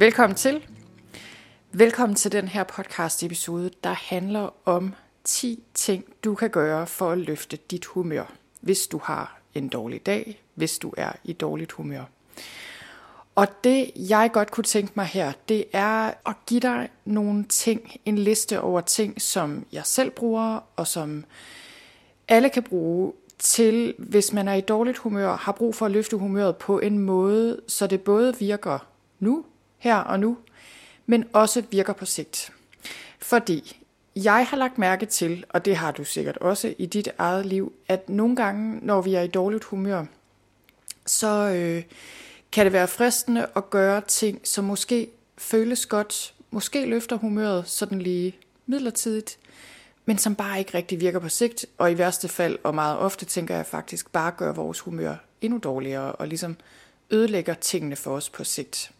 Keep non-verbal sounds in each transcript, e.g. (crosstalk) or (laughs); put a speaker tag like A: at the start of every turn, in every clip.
A: Velkommen til. Velkommen til den her podcast episode, der handler om 10 ting, du kan gøre for at løfte dit humør, hvis du har en dårlig dag, hvis du er i dårligt humør. Og det, jeg godt kunne tænke mig her, det er at give dig nogle ting, en liste over ting, som jeg selv bruger, og som alle kan bruge til, hvis man er i dårligt humør, har brug for at løfte humøret på en måde, så det både virker nu, her og nu, men også virker på sigt. Fordi jeg har lagt mærke til, og det har du sikkert også i dit eget liv, at nogle gange, når vi er i dårligt humør, så øh, kan det være fristende at gøre ting, som måske føles godt, måske løfter humøret sådan lige midlertidigt, men som bare ikke rigtig virker på sigt, og i værste fald, og meget ofte tænker jeg faktisk, bare gør vores humør endnu dårligere, og ligesom ødelægger tingene for os på sigt.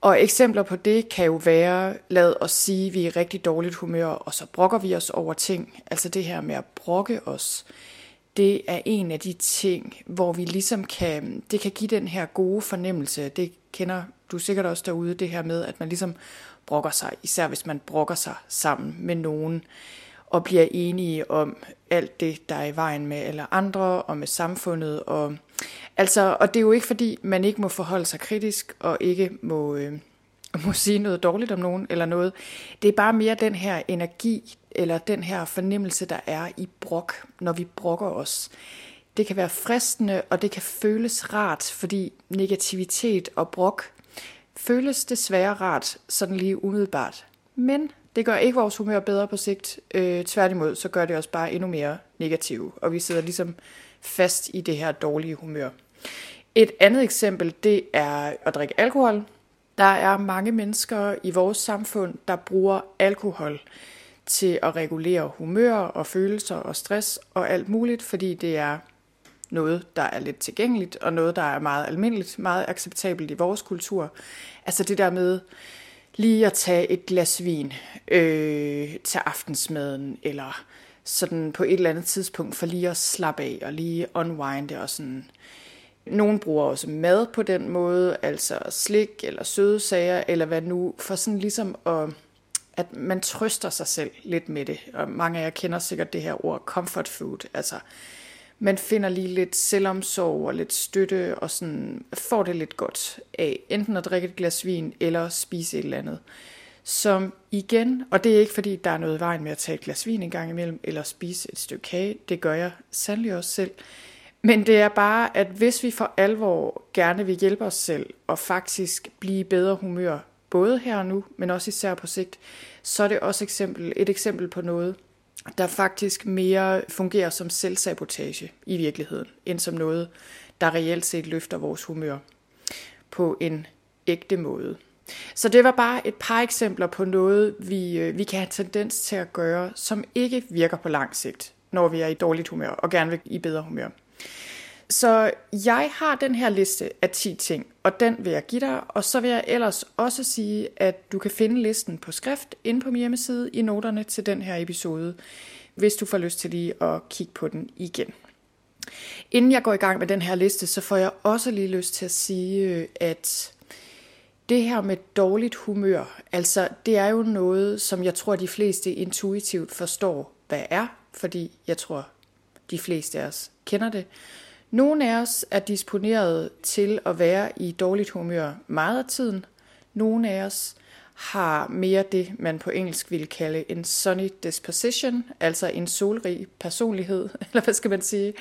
A: Og eksempler på det kan jo være, lad os sige, at vi er i rigtig dårligt humør, og så brokker vi os over ting. Altså det her med at brokke os, det er en af de ting, hvor vi ligesom kan, det kan give den her gode fornemmelse. Det kender du sikkert også derude, det her med, at man ligesom brokker sig, især hvis man brokker sig sammen med nogen og bliver enige om alt det, der er i vejen med eller andre og med samfundet. Og, altså, og det er jo ikke fordi, man ikke må forholde sig kritisk og ikke må, øh, må sige noget dårligt om nogen eller noget. Det er bare mere den her energi eller den her fornemmelse, der er i brok, når vi brokker os. Det kan være fristende, og det kan føles rart, fordi negativitet og brok føles desværre rart, sådan lige umiddelbart. Men det gør ikke vores humør bedre på sigt. Øh, tværtimod, så gør det os bare endnu mere negative, og vi sidder ligesom fast i det her dårlige humør. Et andet eksempel, det er at drikke alkohol. Der er mange mennesker i vores samfund, der bruger alkohol til at regulere humør og følelser og stress og alt muligt, fordi det er noget, der er lidt tilgængeligt, og noget, der er meget almindeligt, meget acceptabelt i vores kultur. Altså det der med, lige at tage et glas vin øh, til aftensmaden, eller sådan på et eller andet tidspunkt for lige at slappe af og lige unwinde og sådan. Nogle bruger også mad på den måde, altså slik eller søde sager, eller hvad nu, for sådan ligesom at, at man trøster sig selv lidt med det. Og mange af jer kender sikkert det her ord comfort food, altså man finder lige lidt selvomsorg og lidt støtte, og sådan får det lidt godt af enten at drikke et glas vin, eller spise et eller andet. Som igen, og det er ikke fordi, der er noget i vejen med at tage et glas vin en gang imellem, eller spise et stykke kage, det gør jeg sandelig også selv. Men det er bare, at hvis vi for alvor gerne vil hjælpe os selv, og faktisk blive bedre humør, både her og nu, men også især på sigt, så er det også eksempel, et eksempel på noget, der faktisk mere fungerer som selvsabotage i virkeligheden, end som noget, der reelt set løfter vores humør på en ægte måde. Så det var bare et par eksempler på noget, vi, øh, vi kan have tendens til at gøre, som ikke virker på lang sigt, når vi er i dårligt humør og gerne vil i bedre humør. Så jeg har den her liste af 10 ting, og den vil jeg give dig, og så vil jeg ellers også sige, at du kan finde listen på skrift inde på min hjemmeside i noterne til den her episode, hvis du får lyst til lige at kigge på den igen. Inden jeg går i gang med den her liste, så får jeg også lige lyst til at sige, at det her med dårligt humør, altså det er jo noget, som jeg tror, de fleste intuitivt forstår, hvad er, fordi jeg tror, de fleste af os kender det. Nogle af os er disponeret til at være i dårligt humør meget af tiden. Nogle af os har mere det, man på engelsk ville kalde en sunny disposition, altså en solrig personlighed, (laughs) eller hvad skal man sige.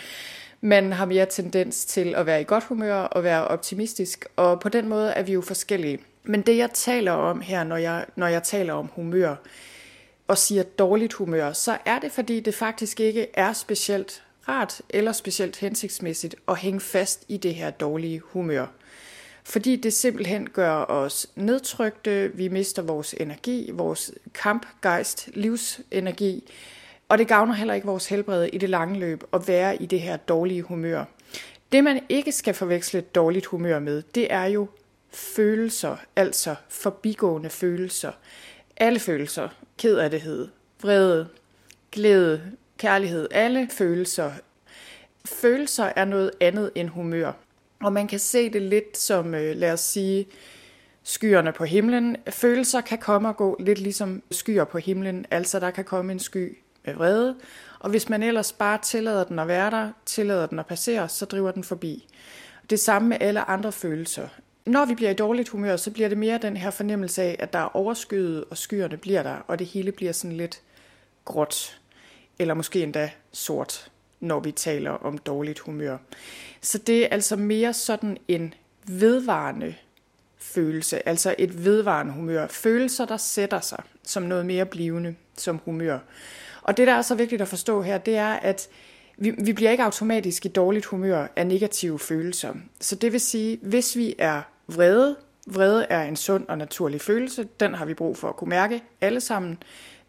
A: Man har mere tendens til at være i godt humør og være optimistisk, og på den måde er vi jo forskellige. Men det jeg taler om her, når jeg, når jeg taler om humør, og siger dårligt humør, så er det fordi det faktisk ikke er specielt rart eller specielt hensigtsmæssigt at hænge fast i det her dårlige humør. Fordi det simpelthen gør os nedtrykte, vi mister vores energi, vores kampgejst, livsenergi, og det gavner heller ikke vores helbred i det lange løb at være i det her dårlige humør. Det man ikke skal forveksle et dårligt humør med, det er jo følelser, altså forbigående følelser. Alle følelser, kedelighed, vrede, glæde, kærlighed, alle følelser. Følelser er noget andet end humør. Og man kan se det lidt som, øh, lad os sige, skyerne på himlen. Følelser kan komme og gå lidt ligesom skyer på himlen. Altså der kan komme en sky med vrede, og hvis man ellers bare tillader den at være der, tillader den at passere, så driver den forbi. Det samme med alle andre følelser. Når vi bliver i dårligt humør, så bliver det mere den her fornemmelse af, at der er overskyet, og skyerne bliver der, og det hele bliver sådan lidt gråt, eller måske endda sort, når vi taler om dårligt humør. Så det er altså mere sådan en vedvarende følelse, altså et vedvarende humør. Følelser, der sætter sig som noget mere blivende, som humør. Og det, der er så vigtigt at forstå her, det er, at vi, vi bliver ikke automatisk i dårligt humør af negative følelser. Så det vil sige, hvis vi er vrede, vrede er en sund og naturlig følelse, den har vi brug for at kunne mærke alle sammen.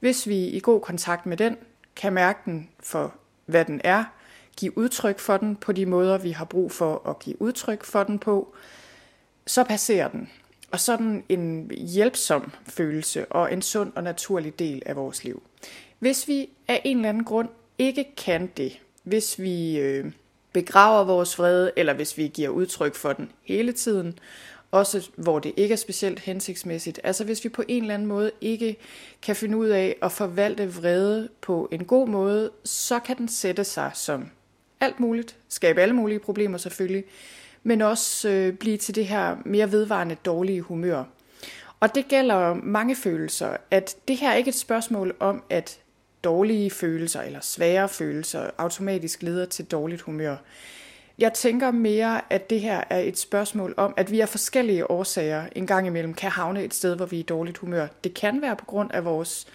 A: Hvis vi i god kontakt med den, kan mærke den for, hvad den er, give udtryk for den på de måder, vi har brug for at give udtryk for den på, så passerer den. Og sådan en hjælpsom følelse og en sund og naturlig del af vores liv. Hvis vi af en eller anden grund ikke kan det, hvis vi øh, begraver vores vrede, eller hvis vi giver udtryk for den hele tiden, også hvor det ikke er specielt hensigtsmæssigt. Altså hvis vi på en eller anden måde ikke kan finde ud af at forvalte vrede på en god måde, så kan den sætte sig som alt muligt, skabe alle mulige problemer selvfølgelig, men også øh, blive til det her mere vedvarende dårlige humør. Og det gælder mange følelser, at det her er ikke et spørgsmål om, at dårlige følelser eller svære følelser automatisk leder til dårligt humør. Jeg tænker mere, at det her er et spørgsmål om, at vi af forskellige årsager en gang imellem kan havne et sted, hvor vi er i dårligt humør. Det kan være på grund af vores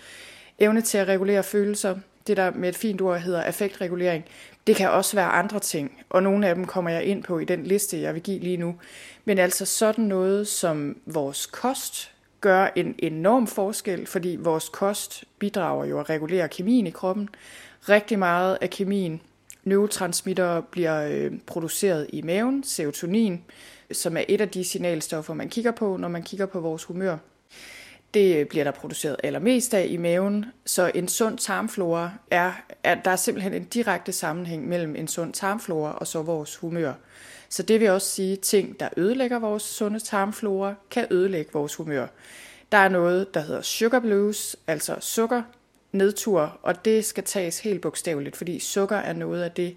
A: evne til at regulere følelser, det der med et fint ord hedder affektregulering. Det kan også være andre ting, og nogle af dem kommer jeg ind på i den liste, jeg vil give lige nu. Men altså sådan noget som vores kost, gør en enorm forskel, fordi vores kost bidrager jo at regulere kemien i kroppen. Rigtig meget af kemien, neurotransmitter, bliver øh, produceret i maven, serotonin, som er et af de signalstoffer, man kigger på, når man kigger på vores humør. Det øh, bliver der produceret allermest af i maven, så en sund tarmflora er, at der er simpelthen en direkte sammenhæng mellem en sund tarmflora og så vores humør. Så det vil også sige, at ting, der ødelægger vores sunde tarmflora, kan ødelægge vores humør. Der er noget, der hedder sugar blues, altså sukker, nedtur, og det skal tages helt bogstaveligt, fordi sukker er noget af det,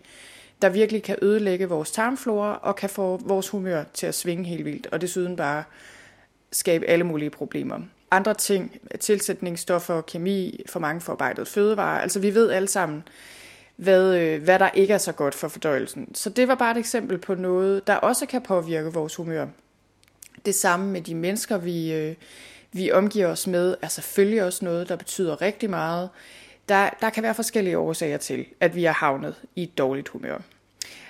A: der virkelig kan ødelægge vores tarmflora og kan få vores humør til at svinge helt vildt, og desuden bare skabe alle mulige problemer. Andre ting, tilsætningsstoffer, kemi, for mange forarbejdet fødevarer, altså vi ved alle sammen, hvad, øh, hvad der ikke er så godt for fordøjelsen. Så det var bare et eksempel på noget, der også kan påvirke vores humør. Det samme med de mennesker, vi, øh, vi omgiver os med, er selvfølgelig også noget, der betyder rigtig meget. Der, der kan være forskellige årsager til, at vi er havnet i et dårligt humør.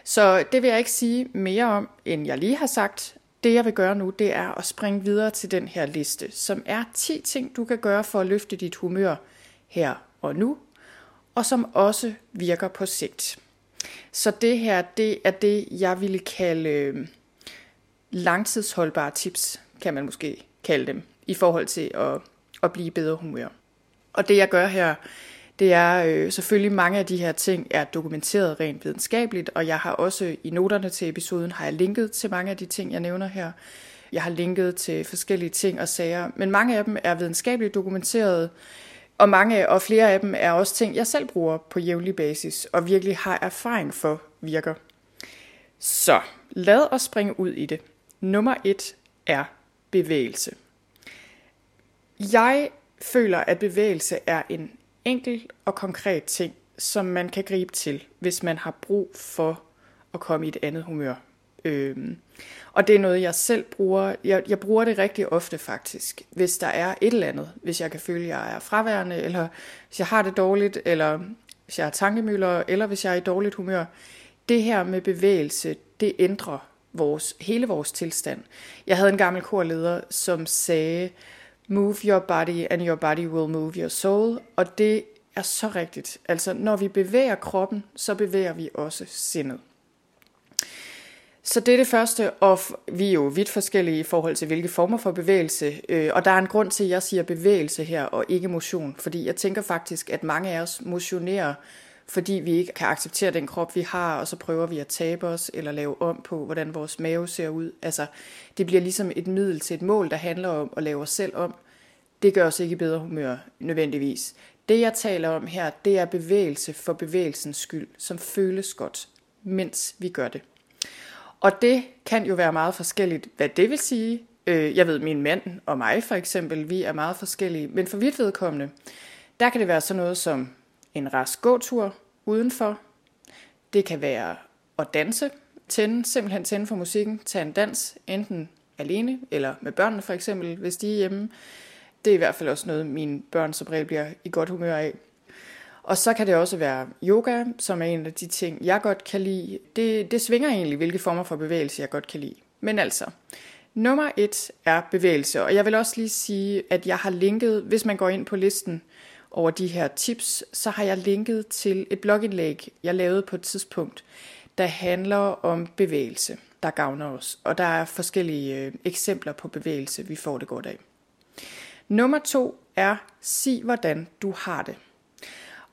A: Så det vil jeg ikke sige mere om, end jeg lige har sagt. Det jeg vil gøre nu, det er at springe videre til den her liste, som er 10 ting, du kan gøre for at løfte dit humør her og nu, og som også virker på sigt. Så det her, det er det, jeg ville kalde øh, langtidsholdbare tips, kan man måske kalde dem, i forhold til at, at blive bedre humør. Og det jeg gør her, det er øh, selvfølgelig mange af de her ting er dokumenteret rent videnskabeligt, og jeg har også i noterne til episoden har jeg linket til mange af de ting, jeg nævner her. Jeg har linket til forskellige ting og sager, men mange af dem er videnskabeligt dokumenteret, og mange og flere af dem er også ting, jeg selv bruger på jævnlig basis, og virkelig har erfaring for virker. Så lad os springe ud i det. Nummer et er bevægelse. Jeg føler, at bevægelse er en enkel og konkret ting, som man kan gribe til, hvis man har brug for at komme i et andet humør. Øhm, og det er noget, jeg selv bruger. Jeg, jeg bruger det rigtig ofte faktisk, hvis der er et eller andet. Hvis jeg kan føle, at jeg er fraværende, eller hvis jeg har det dårligt, eller hvis jeg har tankemøller, eller hvis jeg er i dårligt humør. Det her med bevægelse, det ændrer vores, hele vores tilstand. Jeg havde en gammel korleder, som sagde, move your body, and your body will move your soul. Og det er så rigtigt. Altså, når vi bevæger kroppen, så bevæger vi også sindet. Så det er det første, og vi er jo vidt forskellige i forhold til, hvilke former for bevægelse. Øh, og der er en grund til, at jeg siger bevægelse her, og ikke motion. Fordi jeg tænker faktisk, at mange af os motionerer, fordi vi ikke kan acceptere den krop, vi har, og så prøver vi at tabe os, eller lave om på, hvordan vores mave ser ud. Altså, det bliver ligesom et middel til et mål, der handler om at lave os selv om. Det gør os ikke i bedre humør, nødvendigvis. Det, jeg taler om her, det er bevægelse for bevægelsens skyld, som føles godt, mens vi gør det. Og det kan jo være meget forskelligt, hvad det vil sige. Øh, jeg ved, min mand og mig for eksempel, vi er meget forskellige, men for vidt vedkommende, der kan det være sådan noget som en rask gåtur udenfor. Det kan være at danse, tænde, simpelthen tænde for musikken, tage en dans, enten alene eller med børnene for eksempel, hvis de er hjemme. Det er i hvert fald også noget, mine børn som regel bliver i godt humør af. Og så kan det også være yoga, som er en af de ting, jeg godt kan lide. Det, det svinger egentlig, hvilke former for bevægelse jeg godt kan lide. Men altså, nummer et er bevægelse. Og jeg vil også lige sige, at jeg har linket, hvis man går ind på listen over de her tips, så har jeg linket til et blogindlæg, jeg lavede på et tidspunkt, der handler om bevægelse, der gavner os. Og der er forskellige øh, eksempler på bevægelse, vi får det godt af. Nummer to er, sig hvordan du har det.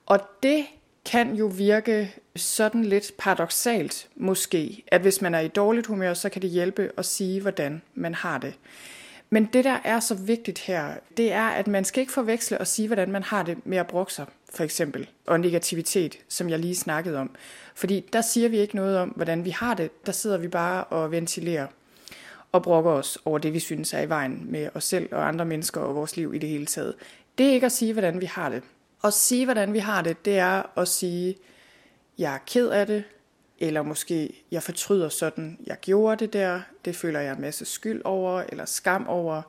A: Og det kan jo virke sådan lidt paradoxalt måske, at hvis man er i dårligt humør, så kan det hjælpe at sige, hvordan man har det. Men det, der er så vigtigt her, det er, at man skal ikke forveksle og sige, hvordan man har det med at brokke sig, for eksempel, og negativitet, som jeg lige snakkede om. Fordi der siger vi ikke noget om, hvordan vi har det. Der sidder vi bare og ventilerer og brokker os over det, vi synes er i vejen med os selv og andre mennesker og vores liv i det hele taget. Det er ikke at sige, hvordan vi har det. At sige, hvordan vi har det, det er at sige, jeg er ked af det, eller måske jeg fortryder sådan, jeg gjorde det der, det føler jeg en masse skyld over, eller skam over.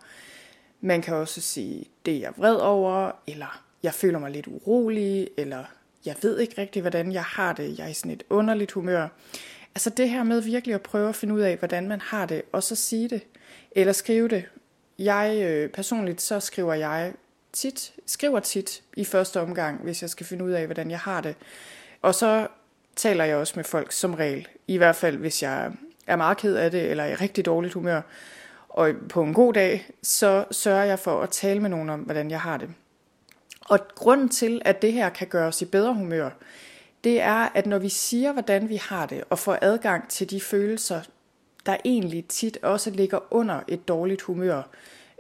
A: Man kan også sige, det er jeg vred over, eller jeg føler mig lidt urolig, eller jeg ved ikke rigtig, hvordan jeg har det, jeg er i sådan et underligt humør. Altså det her med virkelig at prøve at finde ud af, hvordan man har det, og så sige det, eller skrive det. Jeg øh, personligt, så skriver jeg tit, skriver tit i første omgang, hvis jeg skal finde ud af, hvordan jeg har det. Og så taler jeg også med folk som regel, i hvert fald hvis jeg er meget ked af det, eller er i rigtig dårligt humør. Og på en god dag, så sørger jeg for at tale med nogen om, hvordan jeg har det. Og grunden til, at det her kan gøre os i bedre humør, det er, at når vi siger, hvordan vi har det, og får adgang til de følelser, der egentlig tit også ligger under et dårligt humør,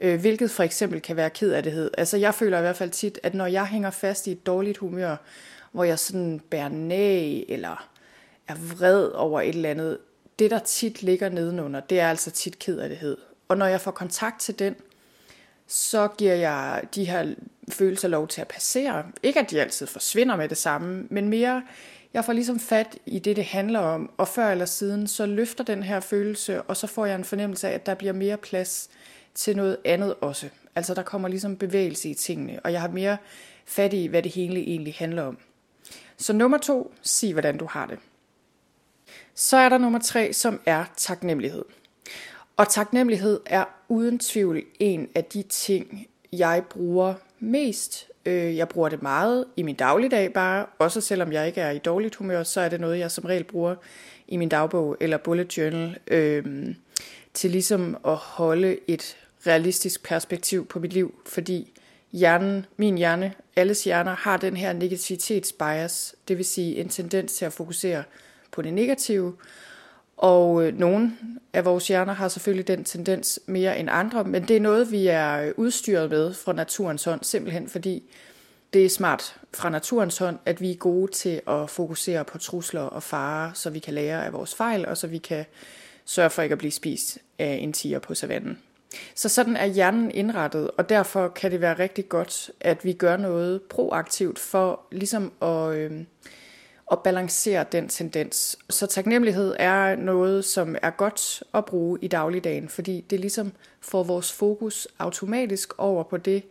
A: øh, hvilket for eksempel kan være ked af det. Altså jeg føler i hvert fald tit, at når jeg hænger fast i et dårligt humør, hvor jeg sådan bærer næ, eller er vred over et eller andet, det der tit ligger nedenunder, det er altså tit kederlighed. Og når jeg får kontakt til den, så giver jeg de her følelser lov til at passere. Ikke at de altid forsvinder med det samme, men mere, jeg får ligesom fat i det, det handler om, og før eller siden, så løfter den her følelse, og så får jeg en fornemmelse af, at der bliver mere plads til noget andet også. Altså der kommer ligesom bevægelse i tingene, og jeg har mere fat i, hvad det hele egentlig handler om. Så nummer to, sig hvordan du har det. Så er der nummer tre, som er taknemmelighed. Og taknemmelighed er uden tvivl en af de ting, jeg bruger mest. Øh, jeg bruger det meget i min dagligdag bare, også selvom jeg ikke er i dårligt humør, så er det noget, jeg som regel bruger i min dagbog eller bullet journal, øh, til ligesom at holde et realistisk perspektiv på mit liv, fordi hjernen, min hjerne, alles hjerner har den her negativitetsbias, det vil sige en tendens til at fokusere på det negative, og øh, nogle af vores hjerner har selvfølgelig den tendens mere end andre, men det er noget, vi er øh, udstyret med fra naturens hånd, simpelthen fordi det er smart fra naturens hånd, at vi er gode til at fokusere på trusler og farer, så vi kan lære af vores fejl, og så vi kan sørge for ikke at blive spist af en tiger på savannen. Så sådan er hjernen indrettet, og derfor kan det være rigtig godt, at vi gør noget proaktivt for ligesom at, øh, at balancere den tendens. Så taknemmelighed er noget, som er godt at bruge i dagligdagen, fordi det ligesom får vores fokus automatisk over på det,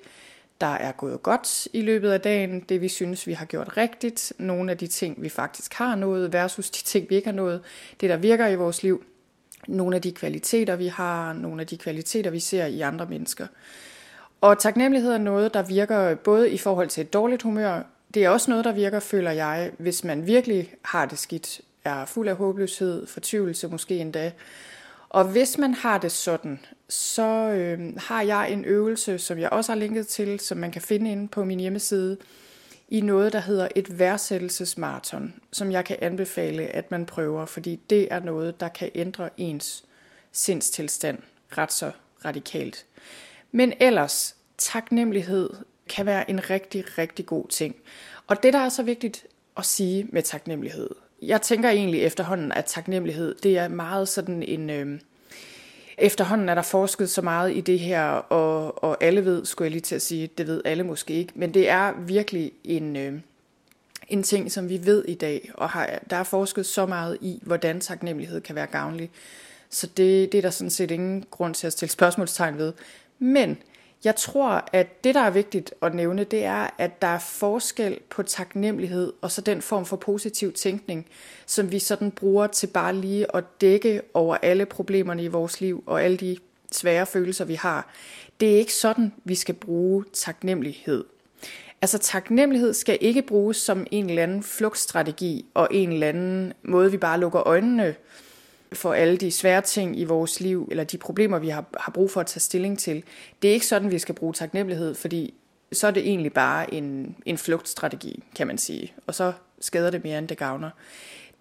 A: der er gået godt i løbet af dagen, det vi synes, vi har gjort rigtigt, nogle af de ting, vi faktisk har nået, versus de ting, vi ikke har nået, det der virker i vores liv, nogle af de kvaliteter, vi har, nogle af de kvaliteter, vi ser i andre mennesker. Og taknemmelighed er noget, der virker både i forhold til et dårligt humør, det er også noget, der virker, føler jeg, hvis man virkelig har det skidt, er fuld af håbløshed, fortvivlelse måske endda. Og hvis man har det sådan, så øh, har jeg en øvelse, som jeg også har linket til, som man kan finde inde på min hjemmeside, i noget, der hedder et værdsættelsesmarathon, som jeg kan anbefale, at man prøver, fordi det er noget, der kan ændre ens sindstilstand ret så radikalt. Men ellers, taknemmelighed kan være en rigtig, rigtig god ting. Og det, der er så vigtigt at sige med taknemmelighed, jeg tænker egentlig efterhånden, at taknemmelighed, det er meget sådan en... Øh, efterhånden er der forsket så meget i det her, og, og alle ved, skulle jeg lige til at sige, det ved alle måske ikke, men det er virkelig en, øh, en ting, som vi ved i dag, og har, der er forsket så meget i, hvordan taknemmelighed kan være gavnlig. Så det, det er der sådan set ingen grund til at stille spørgsmålstegn ved. Men jeg tror, at det, der er vigtigt at nævne, det er, at der er forskel på taknemmelighed og så den form for positiv tænkning, som vi sådan bruger til bare lige at dække over alle problemerne i vores liv og alle de svære følelser, vi har. Det er ikke sådan, vi skal bruge taknemmelighed. Altså taknemmelighed skal ikke bruges som en eller anden flugtstrategi og en eller anden måde, vi bare lukker øjnene for alle de svære ting i vores liv, eller de problemer, vi har, har brug for at tage stilling til. Det er ikke sådan, vi skal bruge taknemmelighed, fordi så er det egentlig bare en, en flugtstrategi, kan man sige. Og så skader det mere, end det gavner.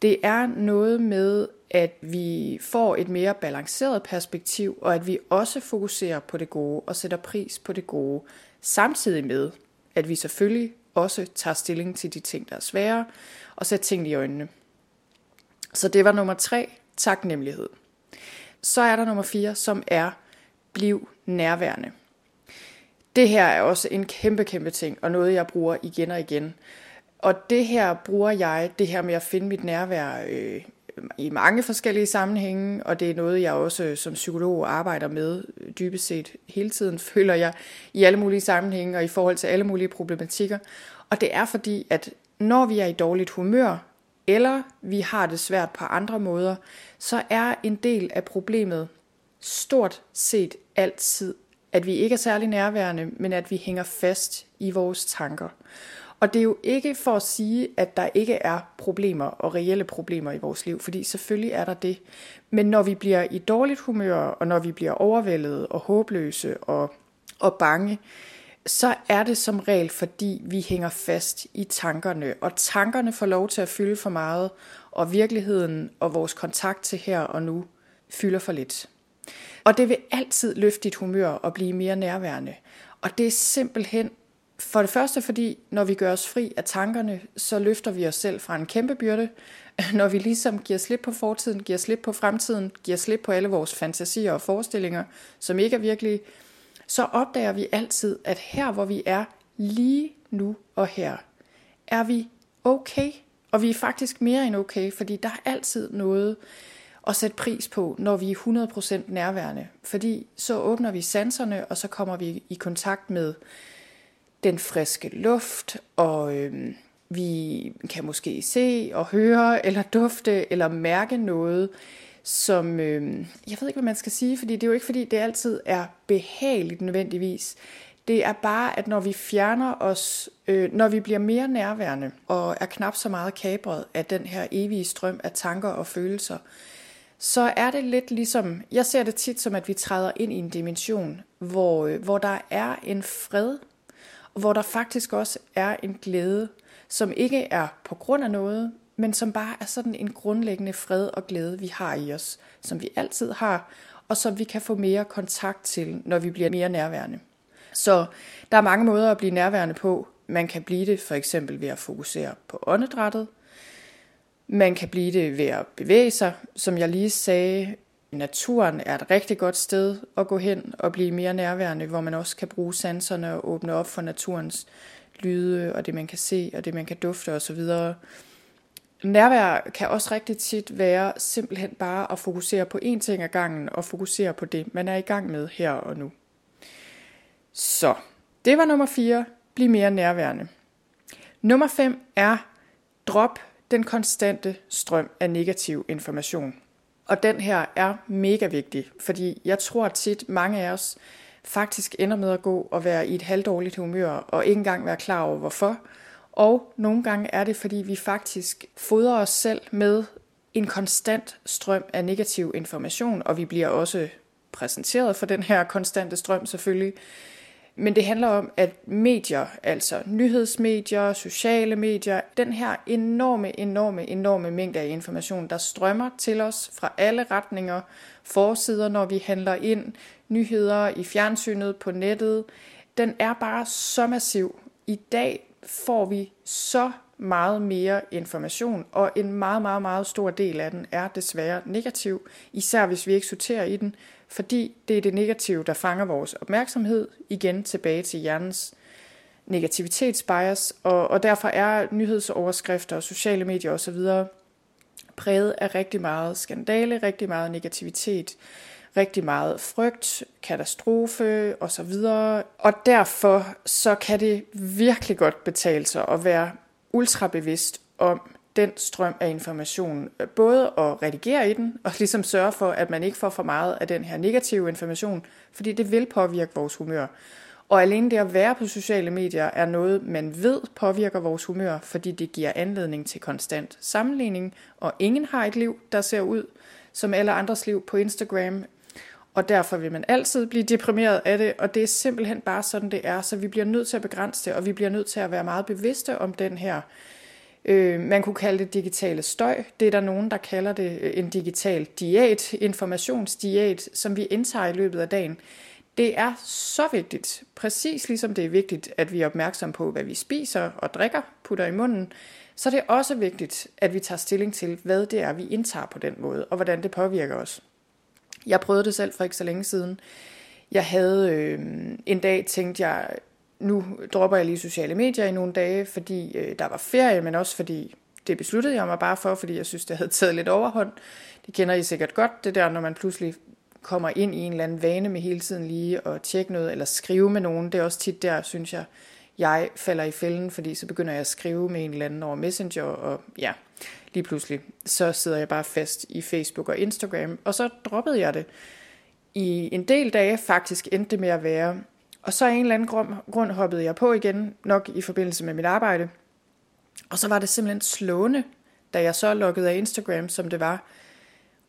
A: Det er noget med, at vi får et mere balanceret perspektiv, og at vi også fokuserer på det gode og sætter pris på det gode, samtidig med, at vi selvfølgelig også tager stilling til de ting, der er svære, og sætter tingene i øjnene. Så det var nummer tre taknemmelighed. Så er der nummer 4, som er bliv nærværende. Det her er også en kæmpe, kæmpe ting, og noget jeg bruger igen og igen. Og det her bruger jeg, det her med at finde mit nærvær øh, i mange forskellige sammenhænge, og det er noget, jeg også som psykolog arbejder med dybest set hele tiden, (laughs) føler jeg, i alle mulige sammenhænge og i forhold til alle mulige problematikker. Og det er fordi, at når vi er i dårligt humør, eller vi har det svært på andre måder, så er en del af problemet stort set altid, at vi ikke er særlig nærværende, men at vi hænger fast i vores tanker. Og det er jo ikke for at sige, at der ikke er problemer og reelle problemer i vores liv, fordi selvfølgelig er der det. Men når vi bliver i dårligt humør, og når vi bliver overvældet og håbløse og, og bange, så er det som regel, fordi vi hænger fast i tankerne, og tankerne får lov til at fylde for meget, og virkeligheden og vores kontakt til her og nu fylder for lidt. Og det vil altid løfte dit humør og blive mere nærværende. Og det er simpelthen for det første, fordi når vi gør os fri af tankerne, så løfter vi os selv fra en kæmpe byrde. (laughs) Når vi ligesom giver slip på fortiden, giver slip på fremtiden, giver slip på alle vores fantasier og forestillinger, som ikke er virkelige, så opdager vi altid, at her hvor vi er lige nu og her, er vi okay. Og vi er faktisk mere end okay, fordi der er altid noget at sætte pris på, når vi er 100% nærværende. Fordi så åbner vi sanserne, og så kommer vi i kontakt med den friske luft, og øh, vi kan måske se og høre, eller dufte, eller mærke noget, som, øh, jeg ved ikke, hvad man skal sige, fordi det er jo ikke, fordi det altid er behageligt nødvendigvis. Det er bare, at når vi fjerner os, øh, når vi bliver mere nærværende og er knap så meget kabret af den her evige strøm af tanker og følelser, så er det lidt ligesom, jeg ser det tit som, at vi træder ind i en dimension, hvor, øh, hvor der er en fred, og hvor der faktisk også er en glæde, som ikke er på grund af noget, men som bare er sådan en grundlæggende fred og glæde, vi har i os, som vi altid har, og som vi kan få mere kontakt til, når vi bliver mere nærværende. Så der er mange måder at blive nærværende på. Man kan blive det for eksempel ved at fokusere på åndedrættet. Man kan blive det ved at bevæge sig, som jeg lige sagde. Naturen er et rigtig godt sted at gå hen og blive mere nærværende, hvor man også kan bruge sanserne og åbne op for naturens lyde og det man kan se og det man kan dufte osv. Nærvær kan også rigtig tit være simpelthen bare at fokusere på én ting ad gangen og fokusere på det, man er i gang med her og nu. Så, det var nummer 4. Bliv mere nærværende. Nummer 5 er drop den konstante strøm af negativ information. Og den her er mega vigtig, fordi jeg tror tit mange af os faktisk ender med at gå og være i et halvdårligt humør og ikke engang være klar over hvorfor. Og nogle gange er det, fordi vi faktisk fodrer os selv med en konstant strøm af negativ information, og vi bliver også præsenteret for den her konstante strøm selvfølgelig. Men det handler om, at medier, altså nyhedsmedier, sociale medier, den her enorme, enorme, enorme mængde af information, der strømmer til os fra alle retninger, forsider, når vi handler ind, nyheder i fjernsynet, på nettet, den er bare så massiv. I dag får vi så meget mere information, og en meget, meget, meget stor del af den er desværre negativ, især hvis vi ikke sorterer i den, fordi det er det negative, der fanger vores opmærksomhed, igen tilbage til hjernens negativitetsbias, og, og derfor er nyhedsoverskrifter og sociale medier osv. præget af rigtig meget skandale, rigtig meget negativitet, rigtig meget frygt, katastrofe osv. Og derfor så kan det virkelig godt betale sig at være ultrabevidst om den strøm af information. Øh, både at redigere i den, (laughs) og ligesom sørge for, at man ikke får for meget af den her negative information, fordi det vil påvirke vores humør. Og alene det at være på sociale medier er noget, man ved påvirker vores humør, fordi det giver anledning til konstant sammenligning, og ingen har et liv, der ser ud som alle andres liv på Instagram, og derfor vil man altid blive deprimeret af det, og det er simpelthen bare sådan, det er, så vi bliver nødt til at begrænse det, og vi bliver nødt til at være meget bevidste om den her Øh, man kunne kalde det digitale støj. Det er der nogen, der kalder det øh, en digital diæt, informationsdiæt, som vi indtager i løbet af dagen. Det er så vigtigt, præcis ligesom det er vigtigt, at vi er opmærksom på, hvad vi spiser og drikker, putter i munden, så det er også vigtigt, at vi tager stilling til, hvad det er, vi indtager på den måde, og hvordan det påvirker os. Jeg prøvede det selv for ikke så længe siden. Jeg havde øh, en dag tænkt jeg, nu dropper jeg lige sociale medier i nogle dage, fordi øh, der var ferie, men også fordi det besluttede jeg mig bare for, fordi jeg synes, det havde (laughs) taget lidt overhånd. Det kender I sikkert godt, det der, når man pludselig kommer ind i en eller anden vane med hele tiden lige at tjekke noget, eller skrive med nogen. Det er også tit der, synes jeg, jeg falder i fælden, fordi så begynder jeg at skrive med en eller anden over Messenger, og ja, lige pludselig, så sidder jeg bare fast i Facebook og Instagram, og så droppede jeg det. I en del dage faktisk endte det med at være, og så af en eller anden grund hoppede jeg på igen, nok i forbindelse med mit arbejde. Og så var det simpelthen slående, da jeg så lukkede af Instagram, som det var,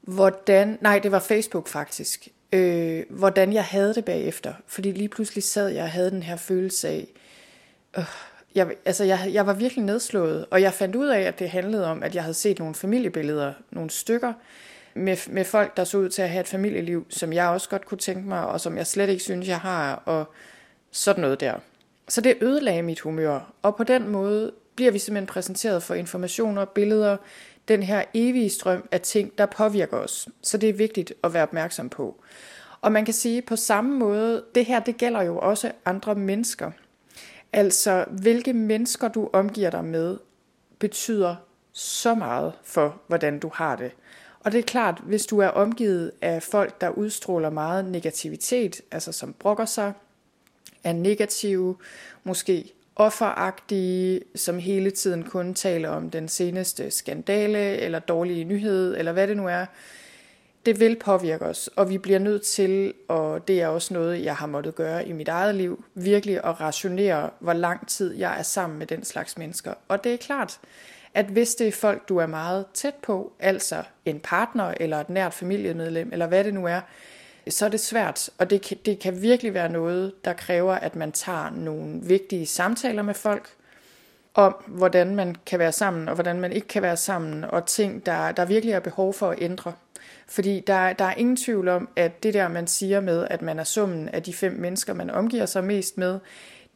A: hvordan, nej, det var Facebook faktisk, øh, hvordan jeg havde det bagefter. Fordi lige pludselig sad jeg og havde den her følelse af, øh, jeg, altså jeg, jeg var virkelig nedslået, og jeg fandt ud af, at det handlede om, at jeg havde set nogle familiebilleder, nogle stykker, med, med folk, der så ud til at have et familieliv, som jeg også godt kunne tænke mig, og som jeg slet ikke synes, jeg har, og sådan noget der. Så det ødelagde mit humør, og på den måde bliver vi simpelthen præsenteret for informationer, billeder, den her evige strøm af ting, der påvirker os. Så det er vigtigt at være opmærksom på. Og man kan sige på samme måde, det her det gælder jo også andre mennesker. Altså, hvilke mennesker du omgiver dig med, betyder så meget for, hvordan du har det. Og det er klart, hvis du er omgivet af folk, der udstråler meget negativitet, altså som brokker sig, er negative, måske offeragtige, som hele tiden kun taler om den seneste skandale eller dårlige nyhed, eller hvad det nu er, det vil påvirke os, og vi bliver nødt til, og det er også noget, jeg har måttet gøre i mit eget liv, virkelig at rationere, hvor lang tid jeg er sammen med den slags mennesker. Og det er klart, at hvis det er folk, du er meget tæt på, altså en partner eller et nært familiemedlem, eller hvad det nu er, så er det svært, og det kan, det kan virkelig være noget, der kræver, at man tager nogle vigtige samtaler med folk, om hvordan man kan være sammen, og hvordan man ikke kan være sammen, og ting, der, der virkelig er behov for at ændre. Fordi der, der er ingen tvivl om, at det der, man siger med, at man er summen af de fem mennesker, man omgiver sig mest med,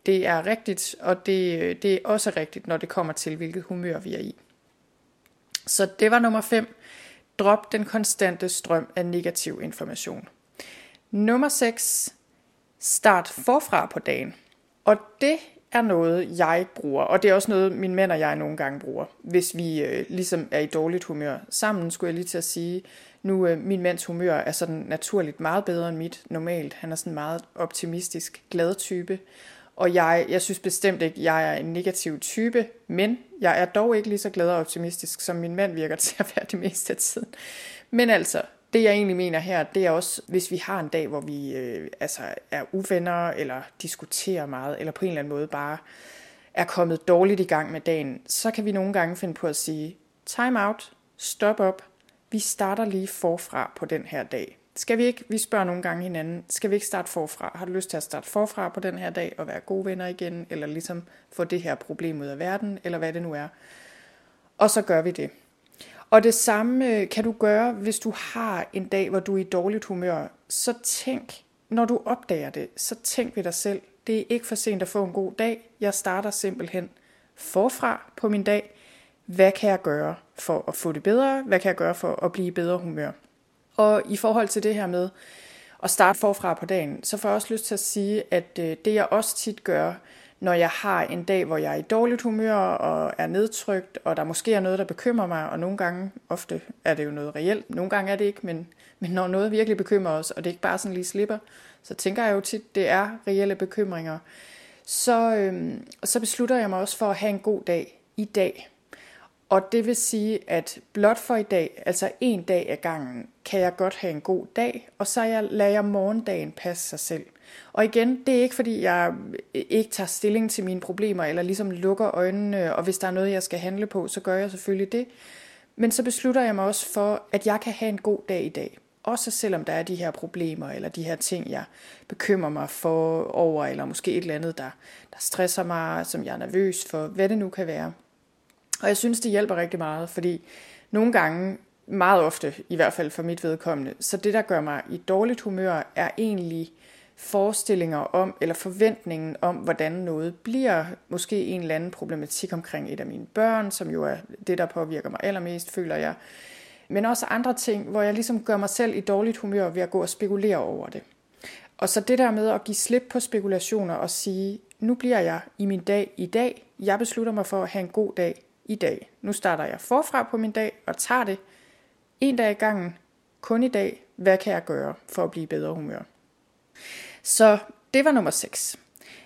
A: det er rigtigt, og det, det er også rigtigt, når det kommer til, hvilket humør vi er i. Så det var nummer 5. Drop den konstante strøm af negativ information. Nummer 6. Start forfra på dagen. Og det er noget, jeg bruger, og det er også noget, min mænd og jeg nogle gange bruger, hvis vi øh, ligesom er i dårligt humør. Sammen skulle jeg lige til at sige, nu øh, min mands humør er sådan naturligt meget bedre end mit normalt. Han er sådan meget optimistisk, glad type, og jeg, jeg synes bestemt ikke, jeg er en negativ type, men jeg er dog ikke lige så glad og optimistisk, som min mand virker (laughs) til at være det meste af tiden. Men altså, det jeg egentlig mener her, det er også, hvis vi har en dag, hvor vi øh, altså er uvenner, eller diskuterer meget, eller på en eller anden måde bare er kommet dårligt i gang med dagen, så kan vi nogle gange finde på at sige, time out, stop op, vi starter lige forfra på den her dag. Skal vi ikke, vi spørger nogle gange hinanden, skal vi ikke starte forfra? Har du lyst til at starte forfra på den her dag og være gode venner igen, eller ligesom få det her problem ud af verden, eller hvad det nu er? Og så gør vi det. Og det samme øh, kan du gøre, hvis du har en dag, hvor du er i dårligt humør. Så tænk, når du opdager det, så tænk ved dig selv, det er ikke for sent at få en god dag. Jeg starter simpelthen forfra på min dag. Hvad kan jeg gøre for at få det bedre? Hvad kan jeg gøre for at blive i bedre humør? Og i forhold til det her med at starte forfra på dagen, så får jeg også lyst til at sige, at øh, det jeg også tit gør, når jeg har en dag, hvor jeg er i dårligt humør og er nedtrykt, og der måske er noget, der bekymrer mig, og nogle gange, ofte er det jo noget reelt, nogle gange er det ikke, men, men når noget virkelig bekymrer os, og det ikke bare sådan lige slipper, så tænker jeg jo tit, det er reelle bekymringer, så, øhm, så beslutter jeg mig også for at have en god dag i dag. Og det vil sige, at blot for i dag, altså en dag ad gangen, kan jeg godt have en god dag, og så jeg, lader jeg morgendagen passe sig selv. Og igen, det er ikke fordi, jeg ikke tager stilling til mine problemer, eller ligesom lukker øjnene, og hvis der er noget, jeg skal handle på, så gør jeg selvfølgelig det. Men så beslutter jeg mig også for, at jeg kan have en god dag i dag. Også selvom der er de her problemer, eller de her ting, jeg bekymrer mig for over, eller måske et eller andet, der, der stresser mig, som jeg er nervøs for, hvad det nu kan være. Og jeg synes, det hjælper rigtig meget, fordi nogle gange, meget ofte i hvert fald for mit vedkommende, så det, der gør mig i dårligt humør, er egentlig forestillinger om, eller forventningen om, hvordan noget bliver. Måske en eller anden problematik omkring et af mine børn, som jo er det, der påvirker mig allermest, føler jeg. Men også andre ting, hvor jeg ligesom gør mig selv i dårligt humør ved at gå og spekulere over det. Og så det der med at give slip på spekulationer og sige, nu bliver jeg i min dag i dag. Jeg beslutter mig for at have en god dag i dag. Nu starter jeg forfra på min dag og tager det en dag i gangen, kun i dag. Hvad kan jeg gøre for at blive bedre humør? Så det var nummer 6.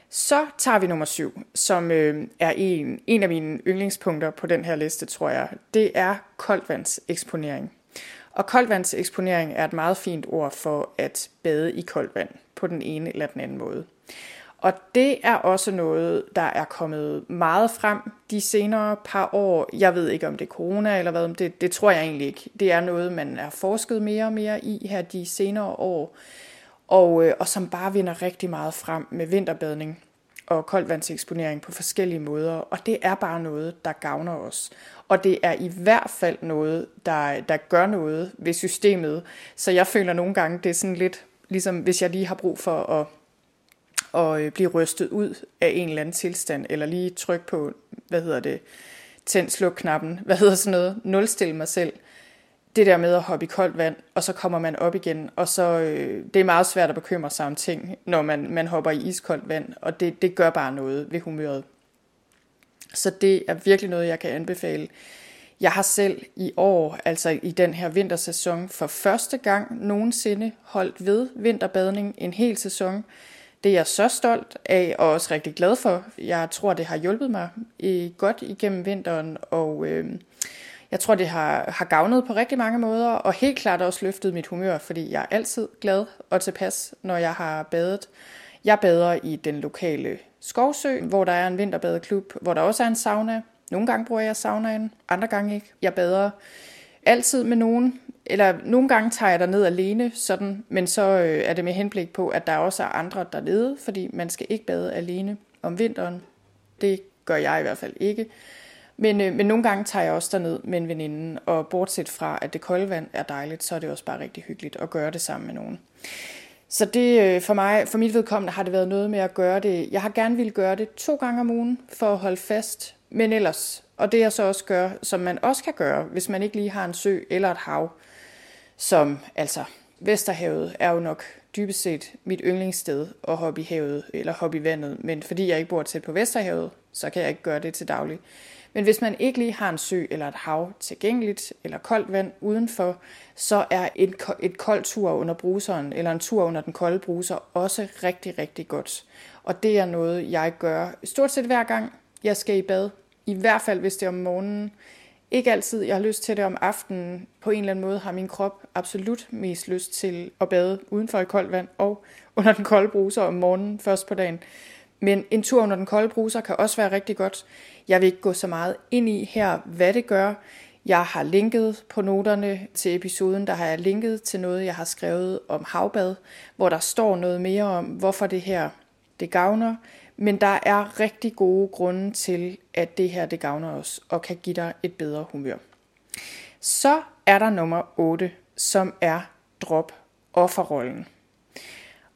A: Så tager vi nummer 7, som øh, er en, en af mine yndlingspunkter på den her liste, tror jeg. Det er koldvandseksponering. Og koldvandseksponering er et meget fint ord for at bade i koldt vand på den ene eller den anden måde. Og det er også noget, der er kommet meget frem de senere par år. Jeg ved ikke, om det er corona eller hvad, det, det tror jeg egentlig ikke. Det er noget, man er forsket mere og mere i her de senere år, og, øh, og som bare vinder rigtig meget frem med vinterbadning og koldvandseksponering på forskellige måder. Og det er bare noget, der gavner os. Og det er i hvert fald noget, der, der gør noget ved systemet. Så jeg føler nogle gange, det er sådan lidt, ligesom hvis jeg lige har brug for at og øh, blive rystet ud af en eller anden tilstand, eller lige trykke på, hvad hedder det, tænd sluk knappen, hvad hedder sådan noget, nulstille mig selv. Det der med at hoppe i koldt vand, og så kommer man op igen, og så øh, det er meget svært at bekymre sig om ting, når man, man hopper i iskoldt vand, og det, det gør bare noget ved humøret. Så det er virkelig noget, jeg kan anbefale. Jeg har selv i år, altså i den her vintersæson, for første gang nogensinde holdt ved vinterbadning en hel sæson. Det er jeg så stolt af og også rigtig glad for. Jeg tror, det har hjulpet mig øh, godt igennem vinteren, og øh, jeg tror, det har, har gavnet på rigtig mange måder, og helt klart også løftet mit humør, fordi jeg er altid glad og tilpas, når jeg har badet. Jeg bader i den lokale skovsø, hvor der er en vinterbadeklub, hvor der også er en sauna. Nogle gange bruger jeg saunaen, andre gange ikke. Jeg bader altid med nogen, eller nogle gange tager jeg der ned alene, sådan, men så øh, er det med henblik på, at der også er andre dernede, fordi man skal ikke bade alene om vinteren. Det gør jeg i hvert fald ikke. Men, øh, men nogle gange tager jeg også derned med en veninde, og bortset fra, at det kolde vand er dejligt, så er det også bare rigtig hyggeligt at gøre det sammen med nogen. Så det øh, for mig, for mit vedkommende, har det været noget med at gøre det. Jeg har gerne ville gøre det to gange om ugen for at holde fast, men ellers, og det jeg så også gør, som man også kan gøre, hvis man ikke lige har en sø eller et hav, som altså Vesterhavet er jo nok dybest set mit yndlingssted at hoppe i havet eller hoppe i vandet, men fordi jeg ikke bor tæt på Vesterhavet, så kan jeg ikke gøre det til daglig. Men hvis man ikke lige har en sø eller et hav tilgængeligt, eller koldt vand udenfor, så er et, et koldt tur under bruseren, eller en tur under den kolde bruser, også rigtig, rigtig godt. Og det er noget, jeg gør stort set hver gang, jeg skal i bad. I hvert fald, hvis det er om morgenen. Ikke altid, jeg har lyst til det om aftenen. På en eller anden måde har min krop absolut mest lyst til at bade udenfor i koldt vand og (laughs) under den kolde bruser om morgenen først på dagen. Men en tur under den kolde bruser kan også være rigtig godt. Jeg vil ikke gå så meget ind i her, hvad det gør. Jeg har linket på noterne til episoden, der har jeg linket til noget, jeg har skrevet om havbad, hvor der står noget mere om, hvorfor det her det gavner. Men der er rigtig gode grunde til, at det her det gavner os og kan give dig et bedre humør. Så er der nummer 8, som er drop offerrollen.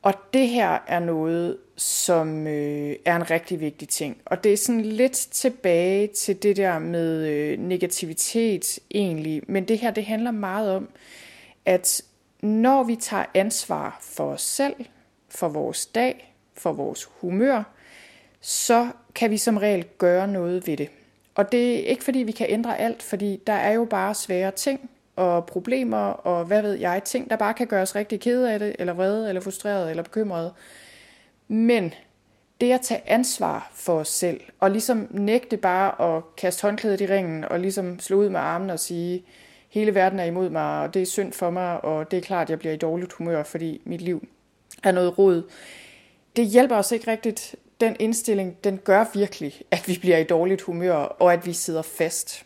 A: Og det her er noget, som øh, er en rigtig vigtig ting. Og det er sådan lidt tilbage til det der med øh, negativitet egentlig. Men det her, det handler meget om, at når vi tager ansvar for os selv, for vores dag, for vores humør, så kan vi som regel gøre noget ved det. Og det er ikke fordi, vi kan ændre alt, fordi der er jo bare svære ting og problemer og hvad ved jeg, ting, der bare kan gøre os rigtig kede af det, eller vrede, eller frustreret, eller bekymret. Men det at tage ansvar for os selv, og ligesom nægte bare at kaste håndklædet i ringen, og ligesom slå ud med armen og sige, hele verden er imod mig, og det er synd for mig, og det er klart, jeg bliver i dårligt humør, fordi mit liv er noget rod. Det hjælper os ikke rigtigt. Den indstilling, den gør virkelig, at vi bliver i dårligt humør, og at vi sidder fast.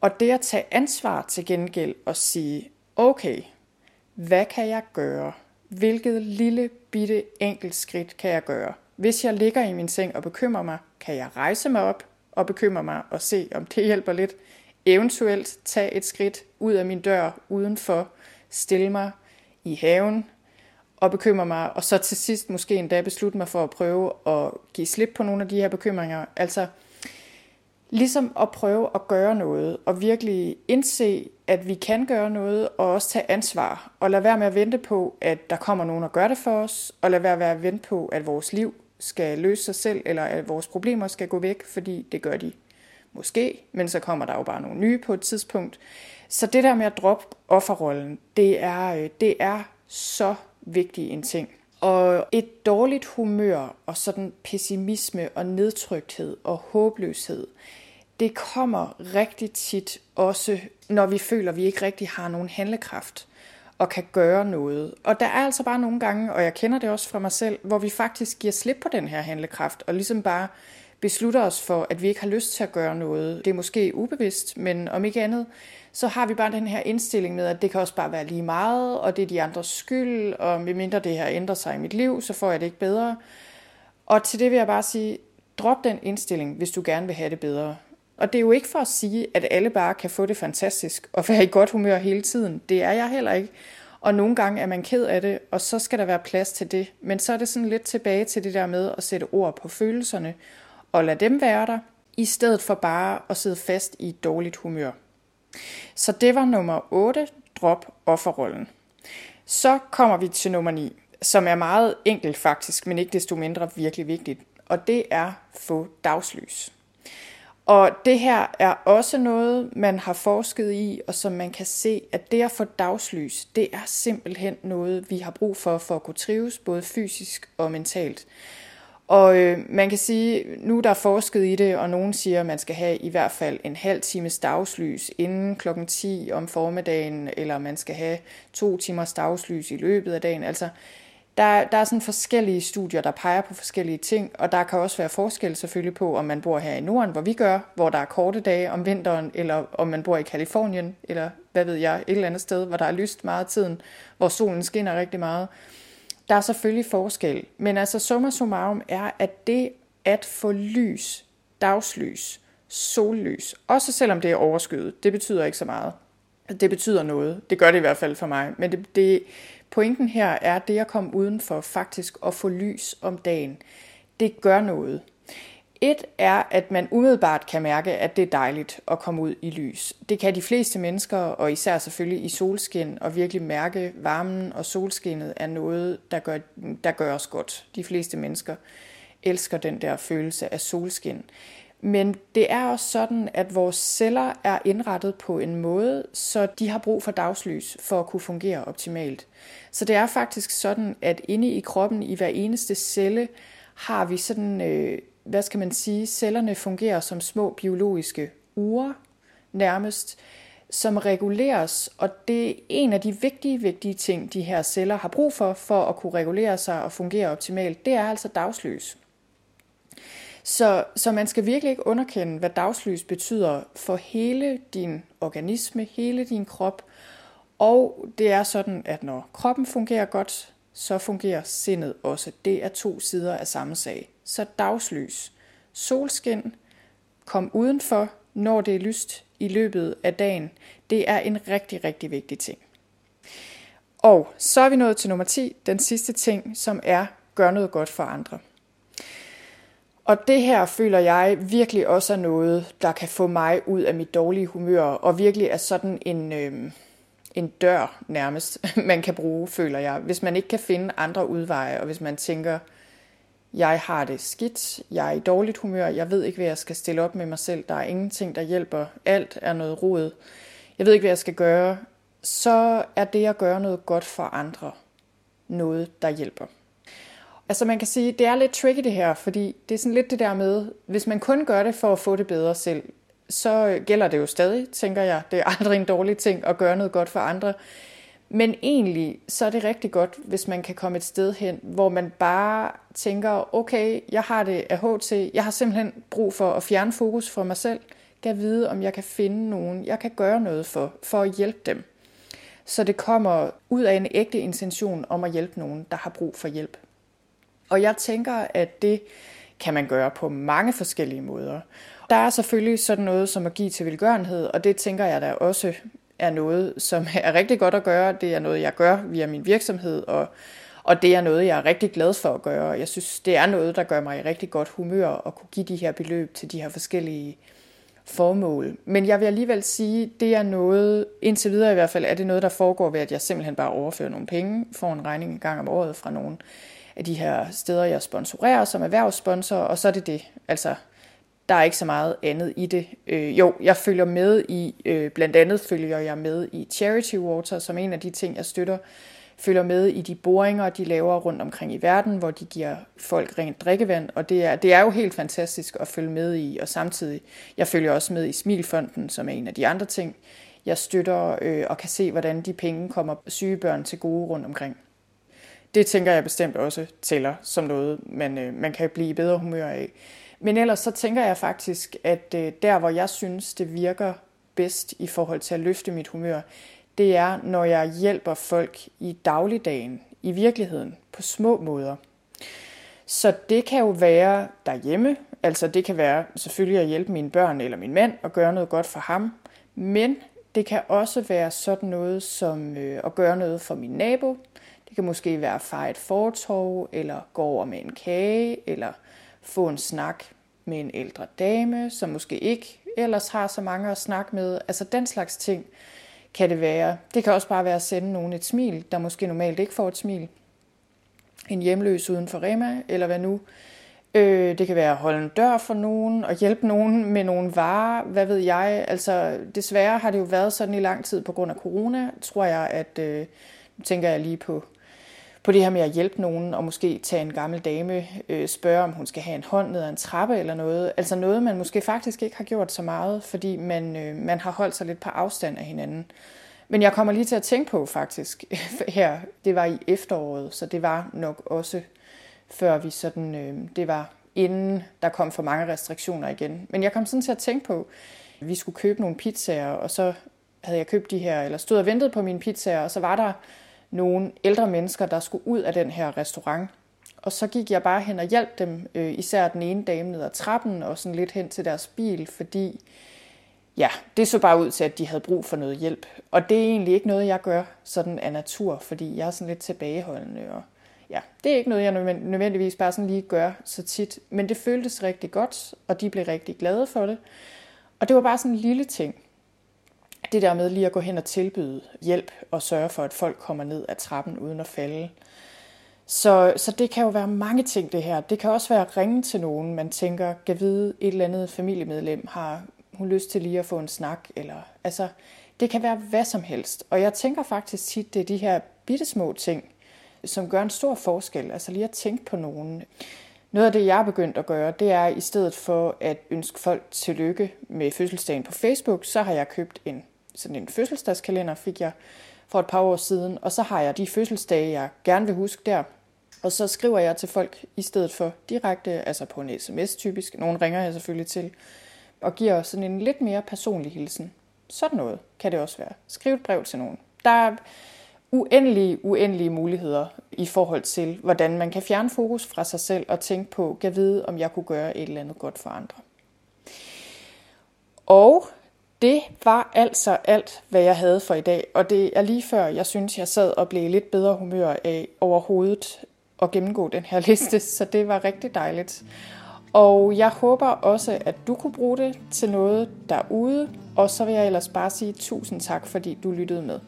A: Og det at tage ansvar til gengæld og sige, okay, hvad kan jeg gøre? Hvilket lille bitte enkelt skridt kan jeg gøre? Hvis jeg ligger i min seng og bekymrer mig, kan jeg rejse mig op og bekymre mig og se, om det hjælper lidt. Eventuelt tage et skridt ud af min dør udenfor, stille mig i haven og bekymre mig, og så til sidst måske endda beslutte mig for at prøve at give slip på nogle af de her bekymringer. Altså, Ligesom at prøve at gøre noget, og virkelig indse, at vi kan gøre noget, og også tage ansvar, og lade være med at vente på, at der kommer nogen og gør det for os, og lade være med at vente på, at vores liv skal løse sig selv, eller at vores problemer skal gå væk, fordi det gør de måske, men så kommer der jo bare nogle nye på et tidspunkt. Så det der med at droppe offerrollen, det er, øh, det er så vigtig en ting. Og et dårligt humør og sådan pessimisme og nedtrykthed og håbløshed, det kommer rigtig tit også, når vi føler, at vi ikke rigtig har nogen handlekraft og kan gøre noget. Og der er altså bare nogle gange, og jeg kender det også fra mig selv, hvor vi faktisk giver slip på den her handlekraft, og ligesom bare beslutter os for, at vi ikke har lyst til at gøre noget. Det er måske ubevidst, men om ikke andet, så har vi bare den her indstilling med, at det kan også bare være lige meget, og det er de andres skyld, og medmindre det her ændrer sig i mit liv, så får jeg det ikke bedre. Og til det vil jeg bare sige, drop den indstilling, hvis du gerne vil have det bedre. Og det er jo ikke for at sige, at alle bare kan få det fantastisk og være i godt humør hele tiden. Det er jeg heller ikke. Og nogle gange er man ked af det, og så skal der være plads til det. Men så er det sådan lidt tilbage til det der med at sætte ord på følelserne, og lade dem være der, i stedet for bare at sidde fast i et dårligt humør. Så det var nummer 8, drop offerrollen. Så kommer vi til nummer 9, som er meget enkelt faktisk, men ikke desto mindre virkelig vigtigt. Og det er få dagslys. Og det her er også noget, man har forsket i, og som man kan se, at det at få dagslys, det er simpelthen noget, vi har brug for, for at kunne trives, både fysisk og mentalt. Og øh, man kan sige, nu der er forsket i det, og nogen siger, at man skal have i hvert fald en halv times dagslys inden klokken 10 om formiddagen, eller man skal have to timers dagslys i løbet af dagen. Altså, der, der er sådan forskellige studier, der peger på forskellige ting, og der kan også være forskel selvfølgelig på, om man bor her i Norden, hvor vi gør, hvor der er korte dage om vinteren, eller om man bor i Kalifornien, eller hvad ved jeg, et eller andet sted, hvor der er lyst meget af tiden, hvor solen skinner rigtig meget. Der er selvfølgelig forskel, men altså summa summarum er, at det at få lys, dagslys, sollys, også selvom det er overskyet, det betyder ikke så meget. Det betyder noget. Det gør det i hvert fald for mig. Men det, det, Pointen her er det at komme udenfor faktisk at få lys om dagen. Det gør noget. Et er, at man umiddelbart kan mærke, at det er dejligt at komme ud i lys. Det kan de fleste mennesker, og især selvfølgelig i solskin, og virkelig mærke varmen og solskinnet er noget, der gør, der gør os godt. De fleste mennesker elsker den der følelse af solskin. Men det er også sådan, at vores celler er indrettet på en måde, så de har brug for dagslys for at kunne fungere optimalt. Så det er faktisk sådan, at inde i kroppen, i hver eneste celle, har vi sådan, øh, hvad skal man sige, cellerne fungerer som små biologiske ure nærmest, som reguleres, og det er en af de vigtige, vigtige ting, de her celler har brug for, for at kunne regulere sig og fungere optimalt, det er altså dagslys. Så, så man skal virkelig ikke underkende, hvad dagslys betyder for hele din organisme, hele din krop. Og det er sådan, at når kroppen fungerer godt, så fungerer sindet også. Det er to sider af samme sag. Så dagslys, solskin, kom udenfor, når det er lyst i løbet af dagen, det er en rigtig, rigtig vigtig ting. Og så er vi nået til nummer 10, den sidste ting, som er gør noget godt for andre. Og det her føler jeg virkelig også er noget, der kan få mig ud af mit dårlige humør, og virkelig er sådan en, øh, en dør nærmest, (laughs) man kan bruge, føler jeg. Hvis man ikke kan finde andre udveje, og hvis man tænker, jeg har det skidt, jeg er i dårligt humør, jeg ved ikke, hvad jeg skal stille op med mig selv, der er ingenting, der hjælper, alt er noget rod, jeg ved ikke, hvad jeg skal gøre, så er det at gøre noget godt for andre noget, der hjælper. Altså man kan sige, det er lidt tricky det her, fordi det er sådan lidt det der med, hvis man kun gør det for at få det bedre selv, så gælder det jo stadig, tænker jeg. Det er aldrig en dårlig ting at gøre noget godt for andre. Men egentlig, så er det rigtig godt, hvis man kan komme et sted hen, hvor man bare tænker, okay, jeg har det af HT, jeg har simpelthen brug for at fjerne fokus fra mig selv, kan vide, om jeg kan finde nogen, jeg kan gøre noget for, for at hjælpe dem. Så det kommer ud af en ægte intention om at hjælpe nogen, der har brug for hjælp. Og jeg tænker, at det kan man gøre på mange forskellige måder. Der er selvfølgelig sådan noget som at give til velgørenhed, og det tænker jeg da også er noget, som (laughs) er rigtig godt at gøre. Det er noget, jeg gør via min virksomhed, og, og det er noget, jeg er rigtig glad for at gøre. Jeg synes, det er noget, der gør mig i rigtig godt humør at kunne give de her beløb til de her forskellige formål. Men jeg vil alligevel sige, det er noget, indtil videre i hvert fald, er det noget, der foregår ved, at jeg simpelthen bare overfører nogle penge, får en regning en gang om året fra nogen af de her steder, jeg sponsorerer som erhvervssponsor, og så er det det. Altså, der er ikke så meget andet i det. Øh, jo, jeg følger med i, øh, blandt andet følger jeg med i Charity Water, som en af de ting, jeg støtter, følger med i de boringer, de laver rundt omkring i verden, hvor de giver folk rent drikkevand, og det er, det er jo helt fantastisk at følge med i, og samtidig, jeg følger også med i Smilfonden, som er en af de andre ting, jeg støtter, øh, og kan se, hvordan de penge kommer syge børn til gode rundt omkring det tænker jeg bestemt også tæller som noget, man, øh, man kan blive i bedre humør af. Men ellers så tænker jeg faktisk, at øh, der hvor jeg synes, det virker bedst i forhold til at løfte mit humør, det er, når jeg hjælper folk i dagligdagen, i virkeligheden, på små måder. Så det kan jo være derhjemme, altså det kan være selvfølgelig at hjælpe mine børn eller min mand og gøre noget godt for ham, men det kan også være sådan noget som øh, at gøre noget for min nabo, det kan måske være at fare et fortov, eller gå over med en kage, eller få en snak med en ældre dame, som måske ikke ellers har så mange at snakke med. Altså den slags ting kan det være. Det kan også bare være at sende nogen et smil, der måske normalt ikke får et smil. En hjemløs uden for Rema, eller hvad nu. Øh, det kan være at holde en dør for nogen og hjælpe nogen med nogle varer, hvad ved jeg. Altså desværre har det jo været sådan i lang tid på grund af corona, tror jeg, at øh, nu tænker jeg lige på på det her med at hjælpe nogen, og måske tage en gammel dame, øh, spørge om hun skal have en hånd ned ad en trappe eller noget. Altså noget, man måske faktisk ikke har gjort så meget, fordi man, øh, man har holdt sig lidt på afstand af hinanden. Men jeg kommer lige til at tænke på faktisk (laughs) her, det var i efteråret, så det var nok også før vi sådan, øh, det var inden der kom for mange restriktioner igen. Men jeg kom sådan til at tænke på, at vi skulle købe nogle pizzaer, og så havde jeg købt de her, eller stod og ventede på mine pizzaer, og så var der nogle ældre mennesker, der skulle ud af den her restaurant. Og så gik jeg bare hen og hjalp dem, øh, især den ene dame ned ad trappen og sådan lidt hen til deres bil, fordi ja, det så bare ud til, at de havde brug for noget hjælp. Og det er egentlig ikke noget, jeg gør sådan af natur, fordi jeg er sådan lidt tilbageholdende, og ja, det er ikke noget, jeg nødvendigvis bare sådan lige gør så tit, men det føltes rigtig godt, og de blev rigtig glade for det. Og det var bare sådan en lille ting. Det der med lige at gå hen og tilbyde hjælp og sørge for, at folk kommer ned ad trappen uden at falde. Så, så det kan jo være mange ting, det her. Det kan også være at ringe til nogen, man tænker, kan vide, et eller andet familiemedlem har hun lyst til lige at få en snak, eller altså, det kan være hvad som helst. Og jeg tænker faktisk tit, det er de her bitte små ting, som gør en stor forskel. Altså lige at tænke på nogen. Noget af det, jeg er begyndt at gøre, det er i stedet for at ønske folk tillykke med fødselsdagen på Facebook, så har jeg købt en sådan en fødselsdagskalender, fik jeg for et par år siden, og så har jeg de fødselsdage, jeg gerne vil huske der. Og så skriver jeg til folk i stedet for direkte, altså på en sms typisk. Nogle ringer jeg selvfølgelig til, og giver sådan en lidt mere personlig hilsen. Sådan noget kan det også være. Skriv et brev til nogen. Der er uendelige, uendelige muligheder i forhold til, hvordan man kan fjerne fokus fra sig selv og tænke på, kan vide, om jeg kunne gøre et eller andet godt for andre. Og det var altså alt, hvad jeg havde for i dag, og det er lige før, jeg synes, jeg sad og blev lidt bedre humør af overhovedet at gennemgå den her (laughs) liste, så det var rigtig dejligt. Og jeg håber også, at du kunne bruge det til noget derude, og så vil jeg ellers bare sige tusind tak, fordi du lyttede med.